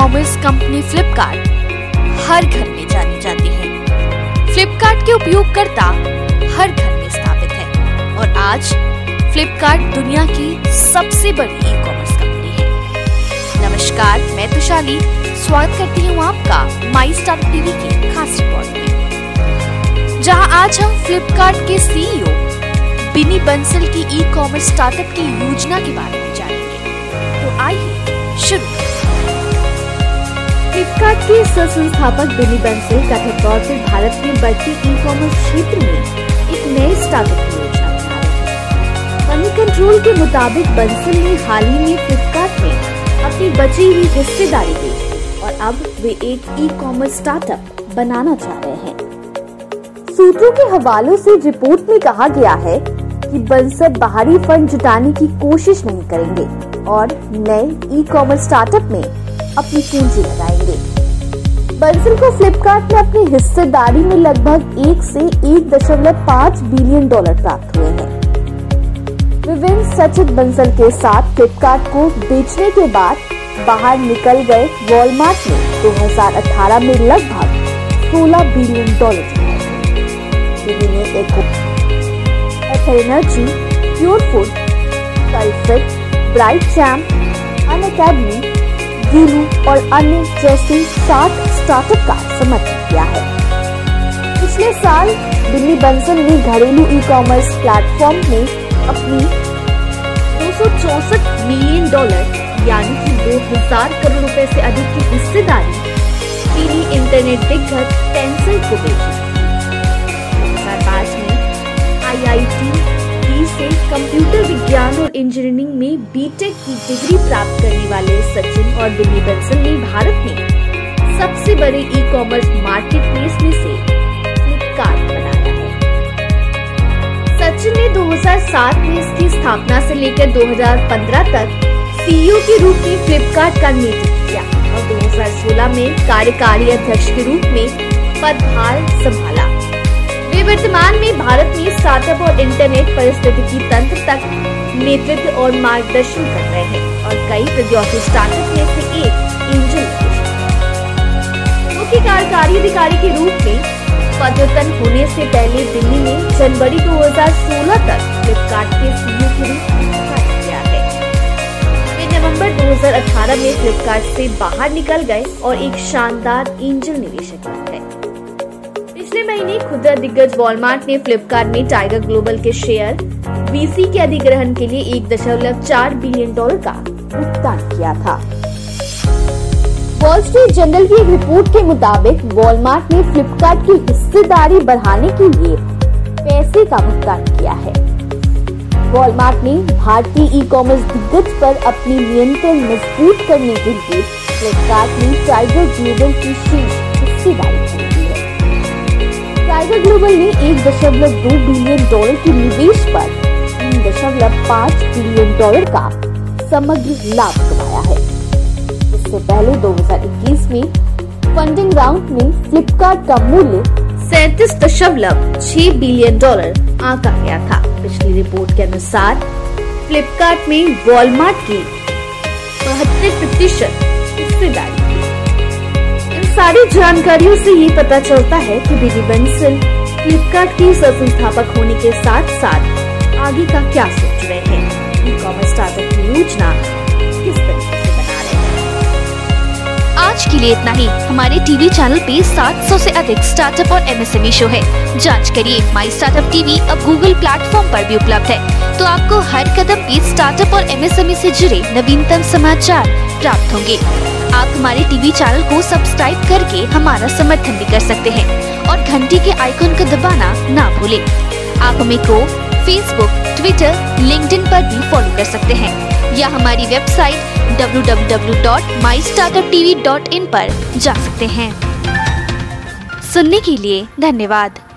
Commerce company Flipkart हर घर में जानी जाती है। फ्लिपकार्ट के उपयोगकर्ता हर घर में स्थापित है और आज फ्लिपकार्ट दुनिया की सबसे बड़ी ई कॉमर्स कंपनी है। नमस्कार, मैं तुशाली स्वागत करती हूँ आपका माई स्टार टीवी की खास रिपोर्ट में। जहाँ आज हम फ्लिपकार्ट के सीईओ बिनी बंसल की ई कॉमर्स स्टार्टअप की योजना के बारे में जानेंगे। तो आइए शुरू फ्लिपकार्ट के सह संस्थापक बिनी बंसल कथित तौर पर भारत में बढ़ती ई कॉमर्स क्षेत्र में एक नए स्टार्टअप की योजना बना रहे कंट्रोल के मुताबिक बंसल ने हाल ही में फ्लिपकार्ट में अपनी बची हुई हिस्सेदारी बेची और अब वे एक ई कॉमर्स स्टार्टअप बनाना चाह रहे हैं। सूत्रों के हवालों से रिपोर्ट में कहा गया है कि बंसल बाहरी फंड जुटाने की कोशिश नहीं करेंगे और नए ई कॉमर्स स्टार्टअप में अपनी पूंजी लगाएँगे। बंसल को फ्लिपकार्ट में अपनी हिस्सेदारी में लगभग एक से एक दशमलव पाँच बिलियन डॉलर प्राप्त हुए हैं। विभिन्न सचित बंसल के साथ फ्लिपकार्ट को बेचने के बाद बाहर निकल गए वॉलमार्ट ने 2018 में लगभग 16 billion dollar energy pure food Cultfit BrightChamps Unacademy Gillu और अन्य जैसे सात स्टार्टअप का समर्थन किया है। पिछले साल दिल्ली बंसल ने घरेलू ई कॉमर्स प्लेटफॉर्म में अपनी दो मिलियन डॉलर यानी कि दो हज़ार करोड़ रुपए से अधिक की हिस्सेदारी चीनी इंटरनेट दिग्गज टेंसल को बेची। में आईआईटी से कंप्यूटर विज्ञान और इंजीनियरिंग में बीटेक की डिग्री प्राप्त करने वाले और बिनी बंसल ने भारत में सबसे बड़े ई कॉमर्स मार्केट प्लेस में से फ्लिपकार्ट बनाया है। सचिन ने 2007 में इसकी स्थापना से लेकर 2015 तक सीईओ के रूप में फ्लिपकार्ट का नेतृत्व किया और 2016 में कार्यकारी अध्यक्ष के रूप में पदभार संभाला। वे वर्तमान में भारत में स्टार्टअप और इंटरनेट परिस्थितिकी तंत्र तक नेतृत्व और मार्गदर्शन कर रहे हैं और कई प्रौद्योगिकी स्टार्टअप में से एक इंजन मुख्य कार्यकारी अधिकारी के रूप में पदोन्नत होने से पहले दिल्ली में जनवरी 2016 तक फ्लिपकार्ट के सीईओ के रूप में किया है। वे नवंबर 2018 में फ्लिपकार्ट से बाहर निकल गए और एक शानदार एंजल निवेशक बन गए। पिछले महीने खुदरा दिग्गज वॉलमार्ट ने फ्लिपकार्ट में टाइगर ग्लोबल के शेयर वीसी के अधिग्रहण के लिए एक दशमलव चार बिलियन डॉलर का भुगतान किया था। वॉल स्ट्रीट जर्नल की एक रिपोर्ट के मुताबिक वॉलमार्ट ने फ्लिपकार्ट की हिस्सेदारी बढ़ाने के लिए पैसे का भुगतान किया है। वॉलमार्ट ने भारतीय ई कॉमर्स दिग्गज पर अपनी नियंत्रण मज़बूत करने के लिए फ्लिपकार्ट में टाइगर ग्लोबल की शीर्ष हिस्सेदारी खरीदी टाइगर ग्लोबल ने एक दशमलव दो बिलियन डॉलर के निवेश पर तीन दशमलव पाँच बिलियन डॉलर का समग्र लाभ कमाया है। इससे पहले 2021 में फंडिंग राउंड में फ्लिपकार्ट का मूल्य सैतीस दशमलव छह बिलियन डॉलर आंका गया था। पिछली रिपोर्ट के अनुसार फ्लिपकार्ट में वॉलमार्ट की बहत्तर प्रतिशत हिस्सेदारी सारी जानकारियों से ये पता चलता है कि बिनी बंसल फ्लिपकार्ट के संस्थापक होने के साथ साथ आगे का क्या सोच रहे हैं। ई कॉमर्स स्टार्टअप की योजना किस तरीके आज के लिए इतना ही। हमारे टीवी चैनल पे 700 से अधिक स्टार्टअप और एमएसएमई शो है। जाँच करिए माई स्टार्टअप टीवी अब गूगल प्लेटफॉर्म पर भी उपलब्ध है। तो आपको हर कदम पे स्टार्टअप और एमएसएमई से जुड़े नवीनतम समाचार प्राप्त होंगे। आप हमारे टीवी चैनल को सब्सक्राइब करके हमारा समर्थन भी कर सकते हैं और घंटी के आइकन को दबाना ना भूलें। आप हमें को फेसबुक ट्विटर लिंक्डइन पर भी फॉलो कर सकते हैं या हमारी वेबसाइट www.mystartuptv.in पर जा सकते हैं। सुनने के लिए धन्यवाद।